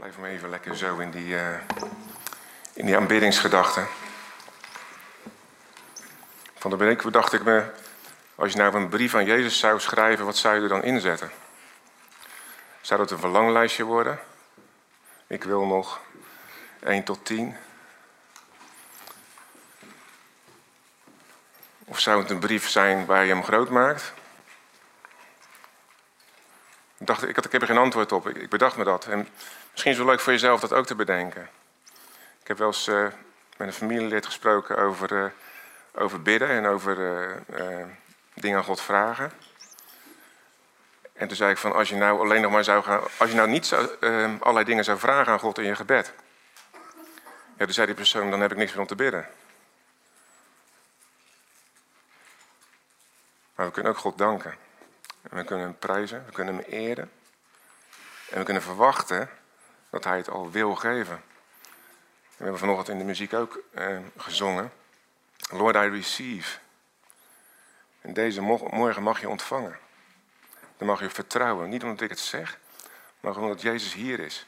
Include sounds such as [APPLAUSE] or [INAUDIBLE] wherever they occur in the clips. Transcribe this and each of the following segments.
Blijf maar even lekker zo in die, uh, in die aanbiddingsgedachten. Van de week dacht ik me, als je nou een brief aan Jezus zou schrijven, wat zou je er dan inzetten? Zou dat een verlanglijstje worden? Ik wil nog 1 tot 10. Of zou het een brief zijn waar je hem groot maakt? Ik, dacht, ik, had, ik heb er geen antwoord op. Ik bedacht me dat. En misschien is het wel leuk voor jezelf dat ook te bedenken. Ik heb wel eens uh, met een familielid gesproken over, uh, over bidden en over uh, dingen aan God vragen. En toen zei ik van, als je nou alleen nog maar zou gaan, als je nou niet zou, allerlei dingen zou vragen aan God in je gebed. Ja, toen zei die persoon, dan heb ik niks meer om te bidden. Maar we kunnen ook God danken. En we kunnen hem prijzen, we kunnen hem eren. En we kunnen verwachten dat hij het al wil geven. We hebben vanochtend in de muziek ook eh, gezongen. Lord, I receive. En deze morgen mag je ontvangen. Dan mag je vertrouwen. Niet omdat ik het zeg, maar omdat Jezus hier is.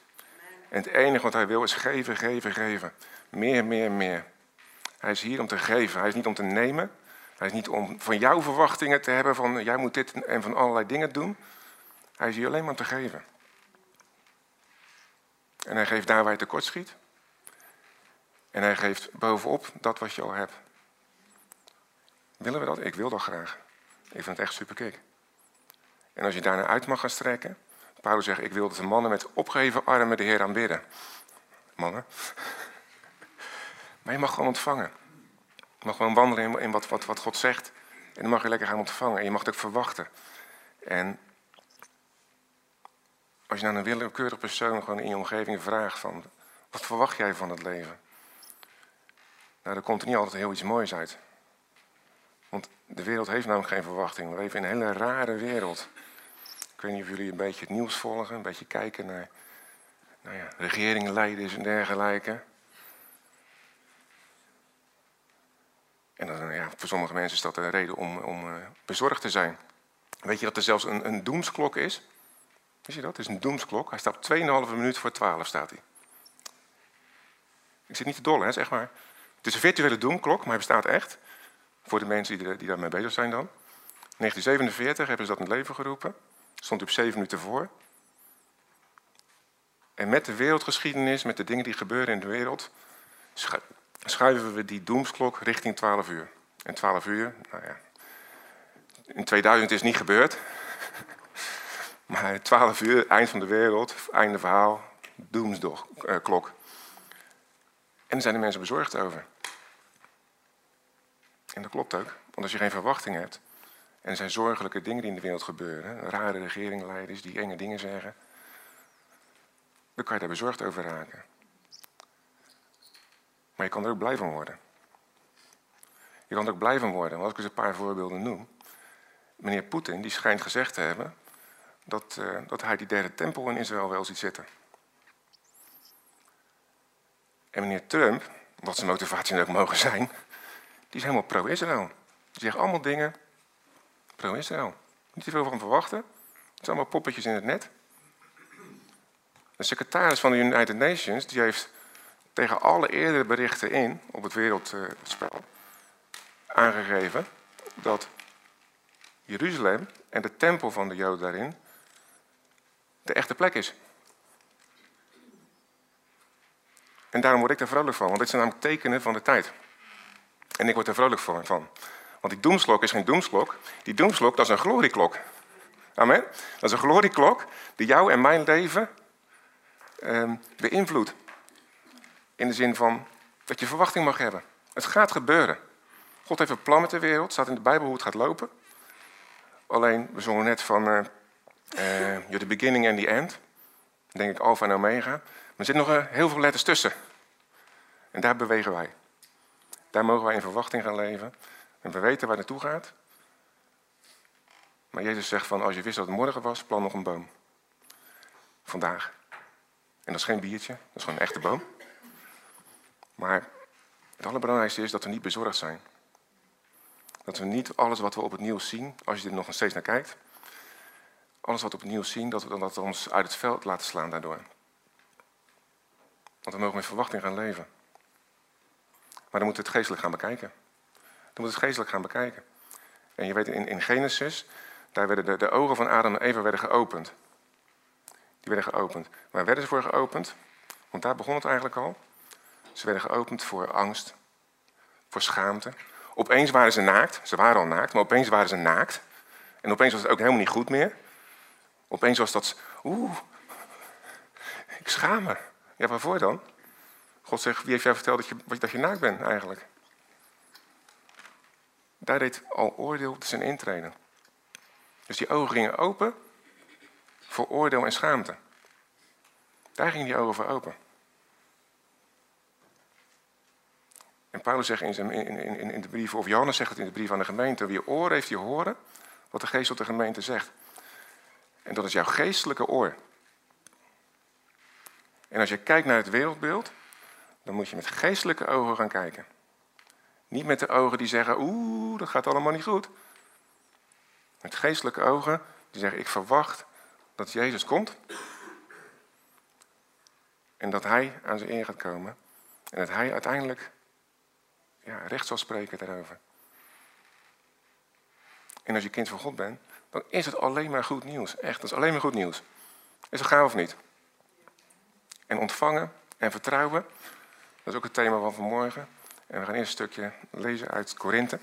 En het enige wat hij wil is geven, geven, geven. Meer, meer, meer. Hij is hier om te geven. Hij is niet om te nemen. Hij is niet om van jou verwachtingen te hebben van jij moet dit en van allerlei dingen doen. Hij is hier alleen maar om te geven. En hij geeft daar waar je tekort schiet. En hij geeft bovenop dat wat je al hebt. Willen we dat? Ik wil dat graag. Ik vind het echt super kick. En als je daarna uit mag gaan strekken. Paulus zegt, ik wil dat de mannen met opgeheven armen de Heer aanbidden. Mannen. Maar je mag gewoon ontvangen. Je mag gewoon wandelen in wat, wat, wat God zegt. En dan mag je lekker gaan ontvangen. En je mag het ook verwachten. En als je naar een willekeurig persoon gewoon in je omgeving vraagt van... Wat verwacht jij van het leven? Nou, daar komt er niet altijd heel iets moois uit. Want de wereld heeft namelijk geen verwachting. We leven in een hele rare wereld. Ik weet niet of jullie een beetje het nieuws volgen, een beetje kijken naar nou ja, regeringleiders en dergelijke. En dan, ja, voor sommige mensen is dat een reden om, om uh, bezorgd te zijn. Weet je dat er zelfs een, een doemsklok is? Wist je dat? Het is een doemsklok. Hij staat 2,5 minuut voor 12 staat hij. Ik zit niet te dolle, hè, zeg maar. Het is een virtuele doemklok, maar hij bestaat echt. Voor de mensen die, daarmee bezig zijn dan. 1947 hebben ze dat in het leven geroepen. Stond op 7 minuten voor. En met de wereldgeschiedenis, met de dingen die gebeuren in de wereld, schuiven we die doemsklok richting 12 uur. En 12 uur, nou ja. In 2000 is het niet gebeurd. Maar 12 uur, eind van de wereld, einde verhaal, doemsklok. En daar zijn de mensen bezorgd over. En dat klopt ook, want als je geen verwachting hebt, en er zijn zorgelijke dingen die in de wereld gebeuren, rare regeringleiders die enge dingen zeggen, dan kan je daar bezorgd over raken. Maar je kan er ook blij van worden. Je kan er ook blij van worden. Want als ik eens een paar voorbeelden noem. Meneer Poetin die schijnt gezegd te hebben dat, uh, dat hij die derde tempel in Israël wel ziet zitten. En meneer Trump, wat zijn motivatie ook mogen zijn, die is helemaal pro-Israël. Die zegt allemaal dingen pro-Israël. Niet te veel van verwachten. Het zijn allemaal poppetjes in het net. De secretaris van de United Nations die heeft tegen alle eerdere berichten in op het wereldspel aangegeven dat Jeruzalem en de tempel van de Joden daarin de echte plek is. En daarom word ik er vrolijk van, want dit zijn namelijk tekenen van de tijd. En ik word er vrolijk van. Want die doemsklok is geen doemsklok. Die doemsklok, dat is een glorieklok. Amen. Dat is een glorieklok die jou en mijn leven eh, beïnvloedt. In de zin van dat je verwachting mag hebben. Het gaat gebeuren. God heeft een plan met de wereld. staat in de Bijbel hoe het gaat lopen. Alleen, we zongen net van uh, you're the beginning and the end. denk ik alfa en omega. Maar er zitten nog uh, heel veel letters tussen. En daar bewegen wij. Daar mogen wij in verwachting gaan leven. En we weten waar het naartoe gaat. Maar Jezus zegt van, als je wist dat het morgen was, plan nog een boom. Vandaag. En dat is geen biertje, dat is gewoon een echte boom. Maar het allerbelangrijkste is dat we niet bezorgd zijn. Dat we niet alles wat we op het nieuws zien, als je er nog steeds naar kijkt, alles wat we op het nieuws zien, dat we dat ons uit het veld laten slaan daardoor. Want we mogen met verwachting gaan leven. Maar dan moeten we het geestelijk gaan bekijken. Dan moeten we het geestelijk gaan bekijken. En je weet, in, in Genesis, daar werden de, de ogen van Adam en Eva werden geopend. Die werden geopend. Waar werden ze voor geopend? Want daar begon het eigenlijk al. Ze werden geopend voor angst, voor schaamte. Opeens waren ze naakt. Ze waren al naakt, maar opeens waren ze naakt. En opeens was het ook helemaal niet goed meer. Opeens was dat, oeh, ik schaam me. Ja, waarvoor dan? God zegt, wie heeft jou verteld dat je, dat je naakt bent eigenlijk? Daar deed al oordeel zijn intreden. Dus die ogen gingen open voor oordeel en schaamte. Daar gingen die ogen voor open. En Paulus zegt in, zijn, in, in, in de brief, of Johannes zegt het in de brief aan de gemeente: wie oren heeft, die horen wat de geest tot de gemeente zegt. En dat is jouw geestelijke oor. En als je kijkt naar het wereldbeeld, dan moet je met geestelijke ogen gaan kijken. Niet met de ogen die zeggen, oeh, dat gaat allemaal niet goed. Met geestelijke ogen die zeggen, ik verwacht dat Jezus komt. En dat Hij aan zijn eer gaat komen. En dat Hij uiteindelijk ja, recht zal spreken daarover. En als je kind van God bent, dan is het alleen maar goed nieuws. Echt, dat is alleen maar goed nieuws. Is het gaaf of niet? En ontvangen en vertrouwen, dat is ook het thema van vanmorgen. En we gaan eerst een stukje lezen uit Korinthe.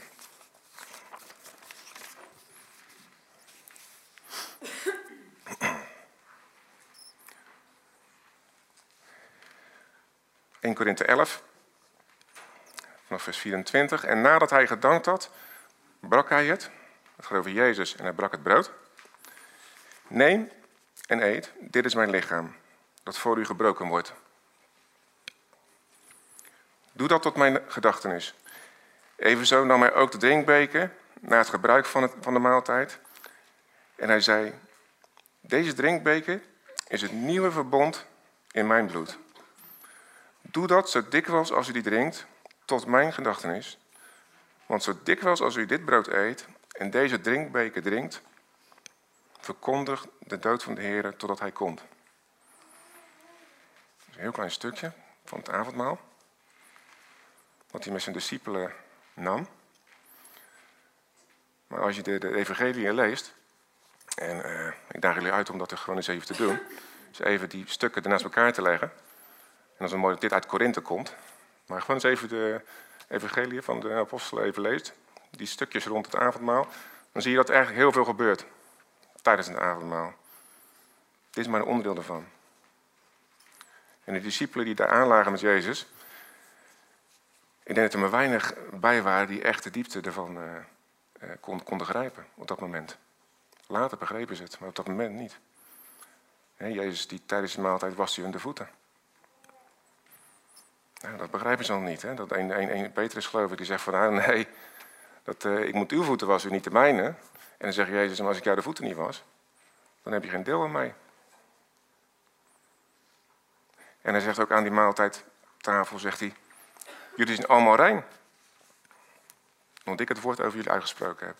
In Korinthe 11, vanaf vers 24. En nadat hij gedankt had, brak hij het. Het gaat over Jezus en hij brak het brood. Neem en eet, dit is mijn lichaam, dat voor u gebroken wordt. Doe dat tot mijn gedachtenis. Evenzo nam hij ook de drinkbeker na het gebruik van, het, van de maaltijd. En hij zei, deze drinkbeker is het nieuwe verbond in mijn bloed. Doe dat zo dikwijls als u die drinkt, tot mijn gedachtenis. Want zo dikwijls als u dit brood eet en deze drinkbeker drinkt, verkondigt de dood van de Heer totdat hij komt. een heel klein stukje van het avondmaal wat hij met zijn discipelen nam. Maar als je de, de evangelie leest, en uh, ik daag jullie uit om dat er gewoon eens even te doen, [LAUGHS] dus even die stukken ernaast elkaar te leggen. En dat is mooi dat dit uit Korinthe komt. Maar gewoon eens even de evangelie van de apostelen even leest, die stukjes rond het avondmaal, dan zie je dat er eigenlijk heel veel gebeurt tijdens het avondmaal. Dit is maar een onderdeel daarvan. En de discipelen die daar aanlagen met Jezus, ik denk dat er maar weinig bij waren die echt de diepte ervan uh, uh, kon, konden grijpen op dat moment. Later begrepen ze het, maar op dat moment niet. Jezus die tijdens de maaltijd was hij hun de voeten. Nou, dat begrijpen ze nog niet. Hè? Dat een, een, een Petrus geloof ik, die zegt van nou, nee, dat, uh, ik moet uw voeten wassen, niet de mijne. En dan zegt Jezus, als ik jou de voeten niet was, dan heb je geen deel aan mij. En hij zegt ook aan die maaltijdtafel, zegt hij, Jullie zijn allemaal rein. Want ik het woord over jullie uitgesproken heb.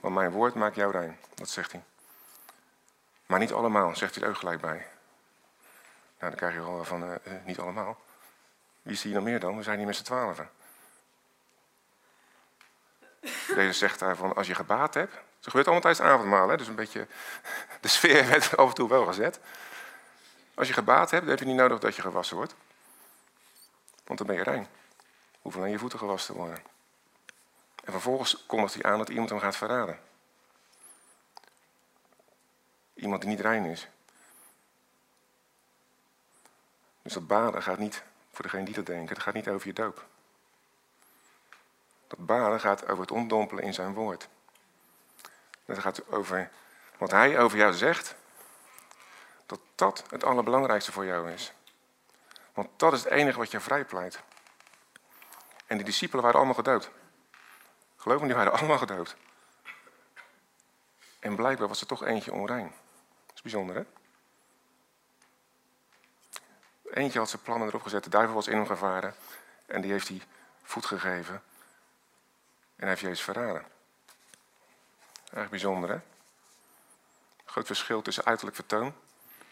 Want mijn woord maakt jou rein. Dat zegt hij. Maar niet allemaal, zegt hij er ook gelijk bij. Nou, dan krijg je wel van, uh, niet allemaal. Wie zie je nog meer dan? We zijn hier met z'n twaalfen. Deze zegt daarvan, als je gebaat hebt... Het gebeurt allemaal tijdens het avondmaal, hè? dus een beetje... De sfeer [LAUGHS] werd af en toe wel gezet. Als je gebaat hebt, dan heb je niet nodig dat je gewassen wordt. Want dan ben je rein. Hoeven alleen je voeten gewassen te worden. En vervolgens kondigt hij aan dat iemand hem gaat verraden. Iemand die niet rein is. Dus dat baden gaat niet, voor degene die dat denken, dat gaat niet over je doop. Dat baden gaat over het omdompelen in zijn woord. Dat gaat over wat hij over jou zegt, dat dat het allerbelangrijkste voor jou is. Want dat is het enige wat je vrijpleit. En die discipelen waren allemaal gedoopt. Geloof me, die waren allemaal gedoopt. En blijkbaar was er toch eentje onrein. Dat is bijzonder, hè? Eentje had zijn plannen erop gezet. De duivel was in hem gevaren. En die heeft hij voet gegeven. En hij heeft Jezus verraden. Erg bijzonder, hè? Groot verschil tussen uiterlijk vertoon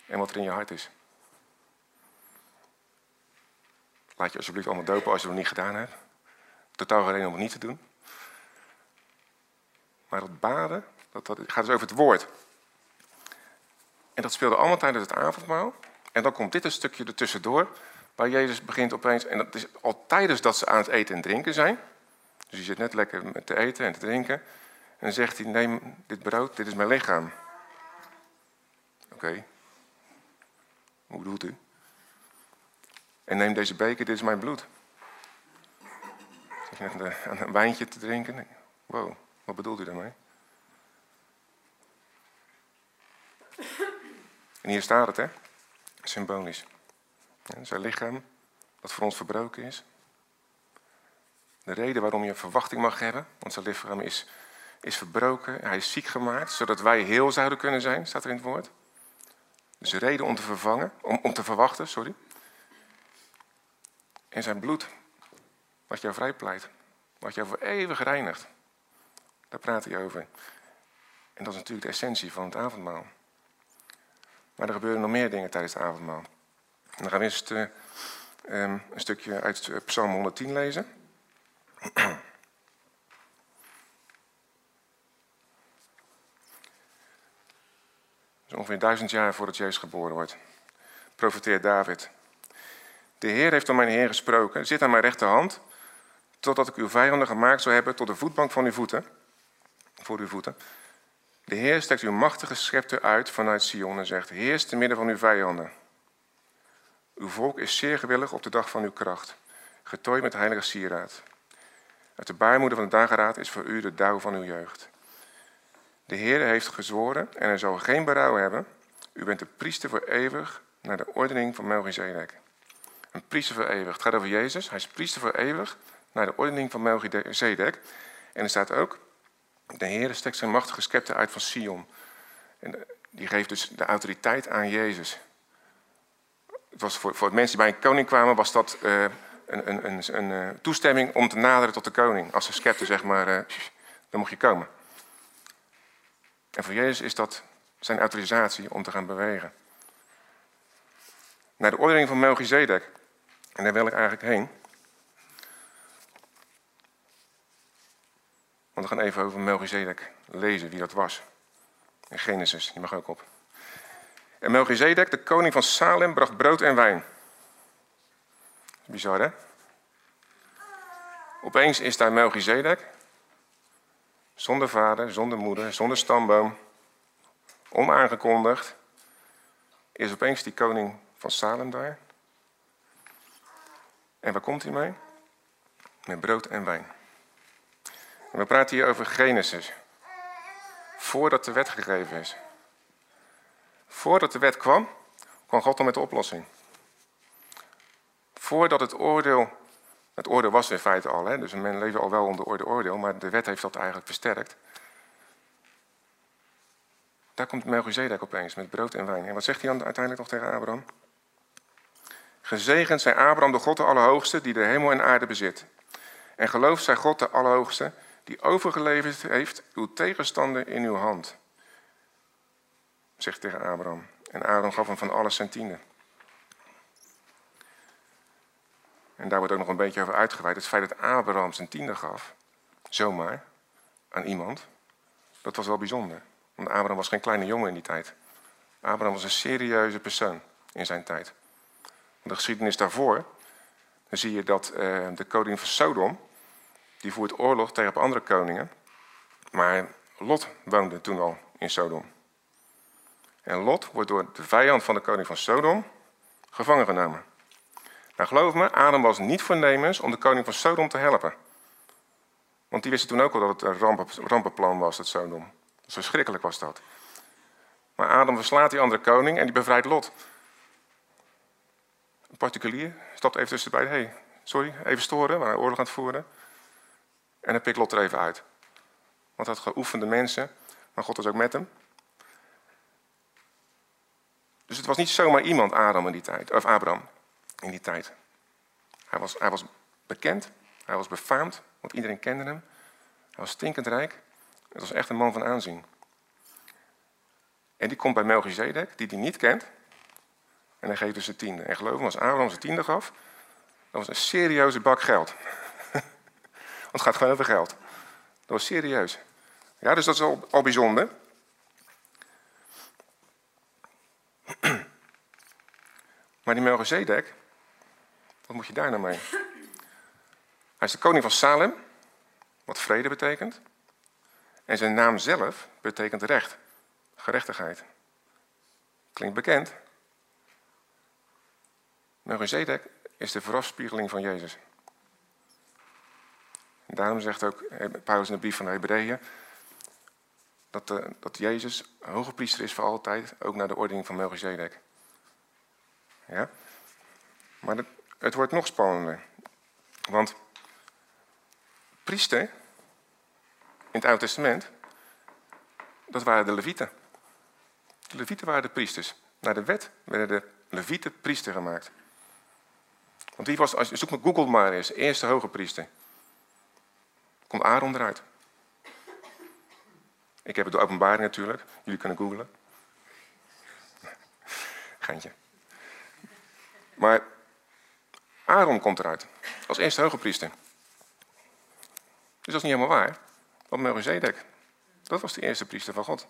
en wat er in je hart is. Laat je alsjeblieft allemaal dopen als je het nog niet gedaan hebt. Totaal geen om het niet te doen. Maar dat baden, dat, dat gaat dus over het woord. En dat speelde allemaal tijdens het avondmaal. En dan komt dit een stukje ertussendoor, waar Jezus begint opeens, en dat is al tijdens dat ze aan het eten en drinken zijn. Dus je zit net lekker te eten en te drinken. En dan zegt hij, neem dit brood, dit is mijn lichaam. Oké, hoe doet u? En neem deze beker, dit is mijn bloed. Je net aan een wijntje te drinken? Wow, wat bedoelt u daarmee? En hier staat het, hè? Symbolisch. zijn lichaam, dat voor ons verbroken is. De reden waarom je een verwachting mag hebben, want zijn lichaam is, is verbroken, hij is ziek gemaakt, zodat wij heel zouden kunnen zijn, staat er in het woord. Dus de reden om te vervangen, om, om te verwachten, sorry. En zijn bloed, wat jou vrijpleit, wat jou voor eeuwig reinigt. Daar praat hij over. En dat is natuurlijk de essentie van het avondmaal. Maar er gebeuren nog meer dingen tijdens het avondmaal. En dan gaan we eerst uh, um, een stukje uit eh, Psalm 110 lezen. Is ongeveer duizend jaar voordat Jezus geboren wordt. Profeteert David. De Heer heeft om mijn Heer gesproken. Zit aan mijn rechterhand, totdat ik uw vijanden gemaakt zou hebben tot de voetbank van uw voeten. Voor uw voeten. De Heer steekt uw machtige scepter uit vanuit Sion en zegt: Heers te midden van uw vijanden. Uw volk is zeer gewillig op de dag van uw kracht, getooid met heilige sieraad. Uit de baarmoeder van de dageraad is voor u de dauw van uw jeugd. De Heer heeft gezworen en hij zal geen berouw hebben. U bent de priester voor eeuwig naar de ordening van Melchizedek. Een priester voor eeuwig. Het gaat over Jezus. Hij is priester voor eeuwig naar de ordening van Melchizedek. En er staat ook, de Heer stekt zijn machtige scepter uit van Sion. En die geeft dus de autoriteit aan Jezus. Het was voor, voor mensen die bij een koning kwamen, was dat uh, een, een, uh, toestemming om te naderen tot de koning. Als een scepter, zeg maar, uh, dan mocht je komen. En voor Jezus is dat zijn autorisatie om te gaan bewegen. Naar de ordening van Melchizedek. En daar wil ik eigenlijk heen. Want we gaan even over Melchizedek lezen, wie dat was. In Genesis, die mag ook op. En Melchizedek, de koning van Salem, bracht brood en wijn. Bizar, hè? Opeens is daar Melchizedek, zonder vader, zonder moeder, zonder stamboom, onaangekondigd, is opeens die koning van Salem daar. En waar komt hij mee? Met brood en wijn. We praten hier over Genesis. Voordat de wet gegeven is. Voordat de wet kwam, kwam God dan met de oplossing. Voordat het oordeel. Het oordeel was in feite al, hè, dus men leefde al wel onder orde oordeel, maar de wet heeft dat eigenlijk versterkt. Daar komt Melchizedek opeens met brood en wijn. En wat zegt hij dan uiteindelijk nog tegen Abraham? Gezegend zij Abraham, de God de Allerhoogste, die de hemel en aarde bezit. En gelooft zij God de Allerhoogste, die overgeleverd heeft uw tegenstander in uw hand. Zegt tegen Abraham. En Abraham gaf hem van alles zijn tiende. En daar wordt ook nog een beetje over uitgeweid. Het feit dat Abraham zijn tiende gaf, zomaar, aan iemand, dat was wel bijzonder. Want Abraham was geen kleine jongen in die tijd. Abraham was een serieuze persoon in zijn tijd. De geschiedenis daarvoor, dan zie je dat uh, de koning van Sodom, die voert oorlog tegen andere koningen. Maar Lot woonde toen al in Sodom. En Lot wordt door de vijand van de koning van Sodom gevangen genomen. Nou geloof me, Adam was niet voornemens om de koning van Sodom te helpen. Want die wisten toen ook al dat het een rampenplan was, het Sodom. Zo verschrikkelijk was dat. Maar Adam verslaat die andere koning en die bevrijdt Lot. Een particulier stapt even tussenbij. hey, sorry, even storen, waren oorlog aan het voeren. En dan pikt Lot er even uit. Want had geoefende mensen, maar God was ook met hem. Dus het was niet zomaar iemand, Adam in die tijd, of Abraham in die tijd. Hij was, hij was bekend, hij was befaamd, want iedereen kende hem. Hij was stinkend rijk. Het was echt een man van aanzien. En die komt bij Melchizedek, die hij niet kent. En hij geeft dus zijn tiende. En geloof me, als Abraham zijn tiende gaf, Dat was een serieuze bak geld. [LAUGHS] Want het gaat gewoon over geld. Dat was serieus. Ja, dus dat is al, al bijzonder. [CLEARS THROAT] Maar die Melchizedek, wat moet je daar nou mee? Hij is de koning van Salem, wat vrede betekent. En zijn naam zelf betekent recht, gerechtigheid. Klinkt bekend. Melchizedek is de voorafspiegeling van Jezus. Daarom zegt ook Paulus in de brief van de Hebreeën dat, de, eh, dat Jezus hoge priester is voor altijd, ook naar de ordening van Melchizedek. Ja? Maar het, het wordt nog spannender. Want priester in het Oude Testament, dat waren de levieten. De levieten waren de priesters. Naar de wet werden de levieten priester gemaakt. Want wie was, als je zoekt met Google maar eens, eerste hoge priester. Komt Aaron eruit. Ik heb het door openbaring natuurlijk. Jullie kunnen googlen. Geintje. Maar Aaron komt eruit. Als eerste hoge priester. Dus dat is niet helemaal waar. Want Melchizedek, dat was de eerste priester van God.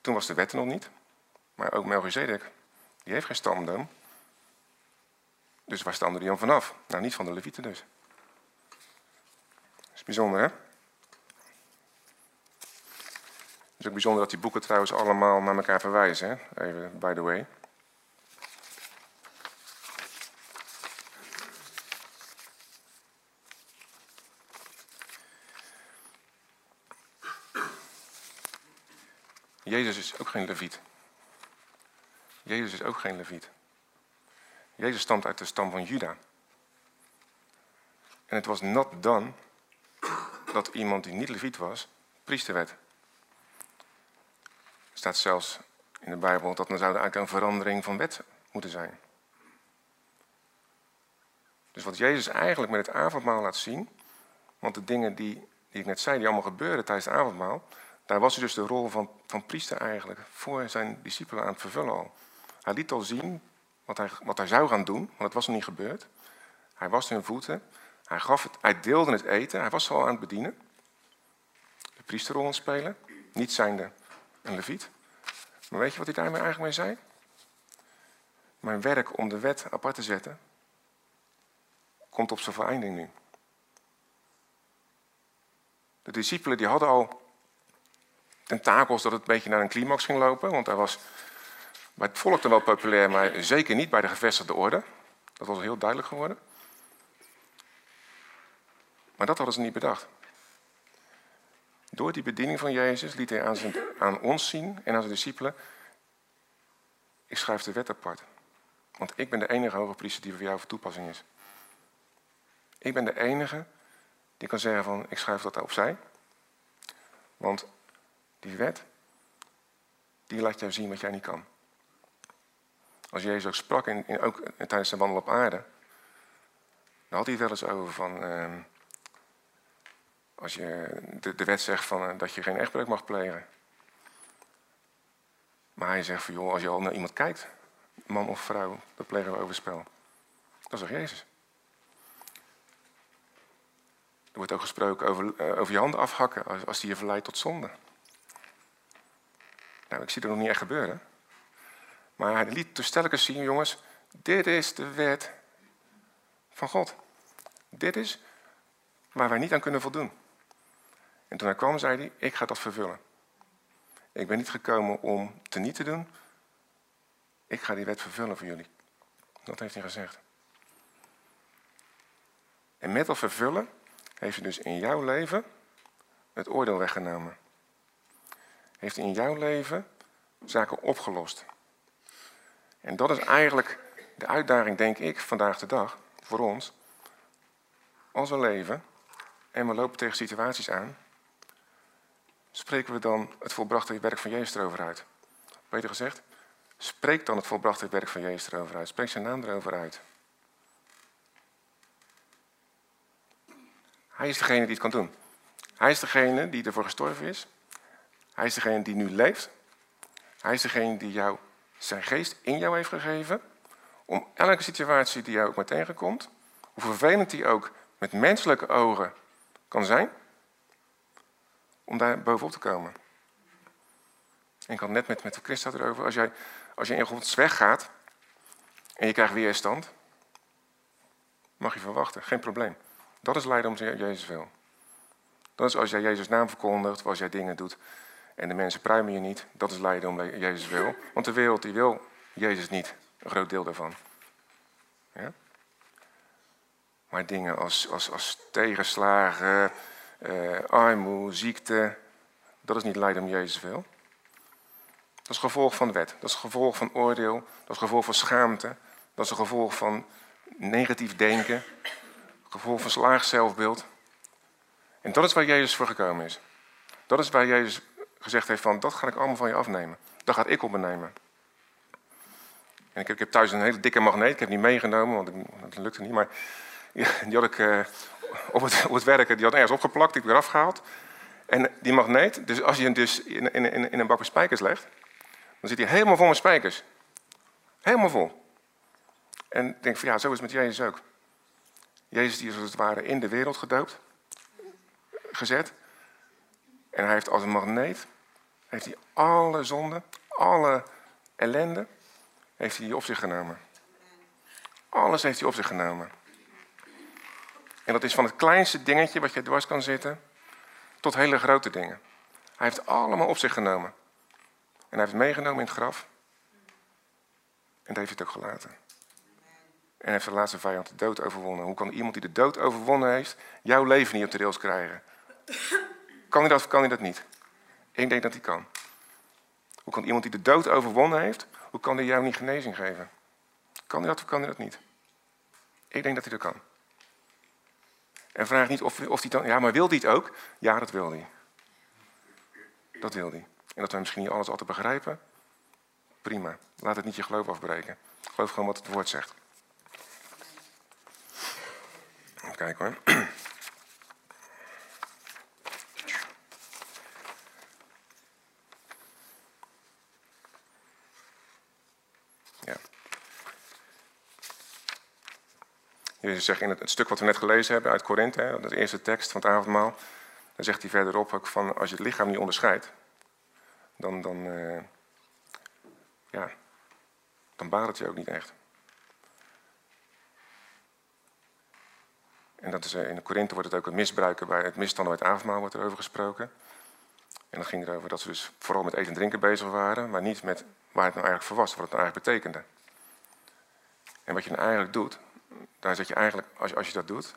Toen was de wet er nog niet. Maar ook Melchizedek, die heeft geen stamboom. Dus waar stamde die dan vanaf? Nou, niet van de Levieten dus. Dat is bijzonder, hè? Het is ook bijzonder dat die boeken trouwens allemaal naar elkaar verwijzen. Hè? Even by the way. Jezus is ook geen leviet. Jezus is ook geen leviet. Jezus stamt uit de stam van Juda. En het was not dan dat iemand die niet leviet was, priester werd. Er staat zelfs in de Bijbel dat er zou eigenlijk een verandering van wet moeten zijn. Dus wat Jezus eigenlijk met het avondmaal laat zien, want de dingen die, die ik net zei, die allemaal gebeuren tijdens het avondmaal, daar was hij dus de rol van, van priester eigenlijk voor zijn discipelen aan het vervullen al. Hij liet al zien wat hij, wat hij zou gaan doen, want het was nog niet gebeurd. Hij was hun voeten, hij, gaf het, hij deelde het eten, hij was al aan het bedienen. De priesterrol aan het spelen, niet zijnde een leviet. Maar weet je wat hij daarmee eigenlijk mee zei? Mijn werk om de wet apart te zetten, komt op zijn vereinding nu. De discipelen die hadden al tentakels dat het een beetje naar een climax ging lopen. Want hij was bij het volk dan wel populair, maar zeker niet bij de gevestigde orde. Dat was heel duidelijk geworden. Maar dat hadden ze niet bedacht. Door die bediening van Jezus liet hij aan, zijn, aan ons zien en aan zijn discipelen: Ik schrijf de wet apart. Want ik ben de enige hoge priester die voor jou voor toepassing is. Ik ben de enige die kan zeggen van ik schrijf dat opzij. Want die wet, die laat jou zien wat jij niet kan. Als Jezus ook sprak, in, ook tijdens zijn wandel op aarde, dan had hij het wel eens over van. Ehm, als je de, de, wet zegt van, eh, dat je geen echtbreuk mag plegen. Maar hij zegt van, joh, als je al naar iemand kijkt, man of vrouw, dan plegen we overspel. Dat toch Jezus? Er wordt ook gesproken over, uh, over je handen afhakken als, als die je verleidt tot zonde. Nou, ik zie dat nog niet echt gebeuren. Maar hij liet dus telkens zien, jongens, dit is de wet van God. Dit is waar wij niet aan kunnen voldoen. En toen hij kwam, zei hij, ik ga dat vervullen. Ik ben niet gekomen om te niet te doen. Ik ga die wet vervullen voor jullie. Dat heeft hij gezegd. En met dat vervullen heeft hij dus in jouw leven het oordeel weggenomen heeft in jouw leven zaken opgelost. En dat is eigenlijk de uitdaging, denk ik, vandaag de dag voor ons. Als we leven en we lopen tegen situaties aan, spreken we dan het volbrachte werk van Jezus erover uit. Beter gezegd, spreek dan het volbrachte werk van Jezus erover uit. Spreek zijn naam erover uit. Hij is degene die het kan doen. Hij is degene die ervoor gestorven is. Hij is degene die nu leeft. Hij is degene die jou zijn geest in jou heeft gegeven om elke situatie die jou ook maar tegenkomt, hoe vervelend die ook met menselijke ogen kan zijn, om daar bovenop te komen. En ik had net met, met Christa erover, als jij, als je in Gods weg gaat en je krijgt weerstand, mag je verwachten, geen probleem. Dat is lijden om Jezus wil. Dat is als jij Jezus naam verkondigt, of als jij dingen doet en de mensen pruimen je niet. Dat is lijden om Jezus wil. Want de wereld die wil Jezus niet, een groot deel daarvan. Ja? Maar dingen als, als, als tegenslagen, uh, armoede, ziekte, dat is niet lijden om Jezus wil. Dat is gevolg van wet. Dat is gevolg van oordeel. Dat is gevolg van schaamte. Dat is een gevolg van negatief denken. Gevolg van slaag zelfbeeld. En dat is waar Jezus voor gekomen is. Dat is waar Jezus gezegd heeft van, dat ga ik allemaal van je afnemen. Dat ga ik op me nemen. En ik heb, ik heb, thuis een hele dikke magneet. Ik heb die meegenomen, want dat lukte niet. Maar [LAUGHS] die had ik uh, op, het, op het werken die had ergens opgeplakt. Die heb ik eraf gehaald. En die magneet, dus als je hem dus in, in, in een bak met spijkers legt, dan zit hij helemaal vol met spijkers. Helemaal vol. En ik denk van ja, zo is het met Jezus ook. Jezus die is als het ware in de wereld gedoopt, gezet. En hij heeft als een magneet, heeft hij alle zonden, alle ellende, heeft hij op zich genomen. Alles heeft hij op zich genomen. En dat is van het kleinste dingetje wat je dwars kan zitten, tot hele grote dingen. Hij heeft allemaal op zich genomen. En hij heeft het meegenomen in het graf. En daar heeft hij het ook gelaten. En hij heeft de laatste vijand de dood overwonnen. Hoe kan iemand die de dood overwonnen heeft, jouw leven niet op de rails krijgen? Kan hij dat of kan hij dat niet? Ik denk dat hij kan. Hoe kan iemand die de dood overwonnen heeft, hoe kan hij jou niet genezing geven? Kan hij dat of kan hij dat niet? Ik denk dat hij dat kan. En vraag niet of, of hij dan... Ja, maar wil hij het ook? Ja, dat wil hij. Dat wil hij. En dat we misschien niet alles altijd begrijpen. Prima. Laat het niet je geloof afbreken. Geloof gewoon wat het woord zegt. Even kijken hoor. [CLEARS THROAT] Jezus zegt in het, stuk wat we net gelezen hebben uit Korinthe, dat de eerste tekst van het avondmaal, dan zegt hij verderop ook van als je het lichaam niet onderscheidt, dan, dan, uh, ja, dan baat het je ook niet echt. En dat is, uh, in de Korinthe wordt het ook een misbruiken bij het misstanden bij het avondmaal wordt er over gesproken. En dat ging erover dat ze dus vooral met eten en drinken bezig waren, maar niet met waar het nou eigenlijk voor was, wat het nou eigenlijk betekende. En wat je nou eigenlijk doet, daar zet je eigenlijk, als je, als je dat doet,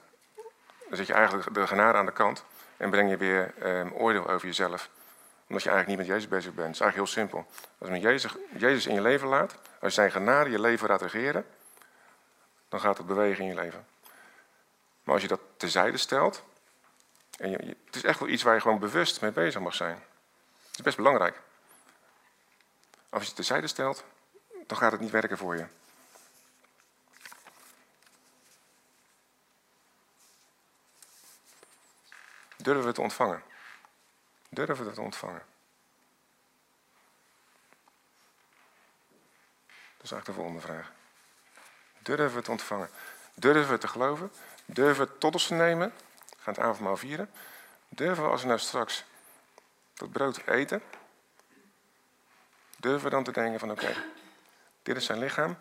dan zet je eigenlijk de genade aan de kant en breng je weer um, oordeel over jezelf omdat je eigenlijk niet met Jezus bezig bent. Het is eigenlijk heel simpel. Als je Jezus, Jezus in je leven laat, als je zijn genade je leven laat regeren, dan gaat het bewegen in je leven. Maar als je dat terzijde stelt, en het is echt wel iets waar je gewoon bewust mee bezig mag zijn. Het is best belangrijk. Als je het terzijde stelt, dan gaat het niet werken voor je. Durven we te ontvangen? Durven we te ontvangen? Dat is eigenlijk de volgende vraag. Durven we te ontvangen? Durven we te geloven? Durven we tot ons te nemen? We gaan het avondmaal vieren. Durven we als we nou straks dat brood eten? Durven we dan te denken van oké, dit is zijn lichaam.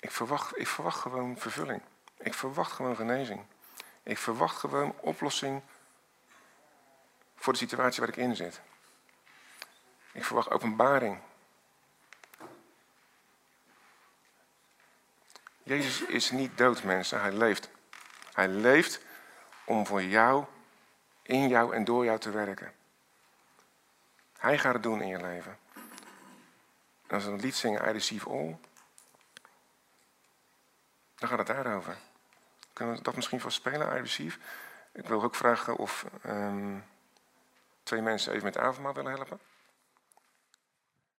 Ik verwacht, ik verwacht gewoon vervulling. Ik verwacht gewoon genezing. Ik verwacht gewoon oplossing voor de situatie waar ik in zit. Ik verwacht openbaring. Jezus is niet dood, mensen. Hij leeft. Hij leeft om voor jou, in jou en door jou te werken. Hij gaat het doen in je leven. En als we een lied zingen, I receive all, dan gaat het daarover. Kunnen we dat misschien vast spelen, receive? Ik wil ook vragen of um, twee mensen even met avondmaal willen helpen.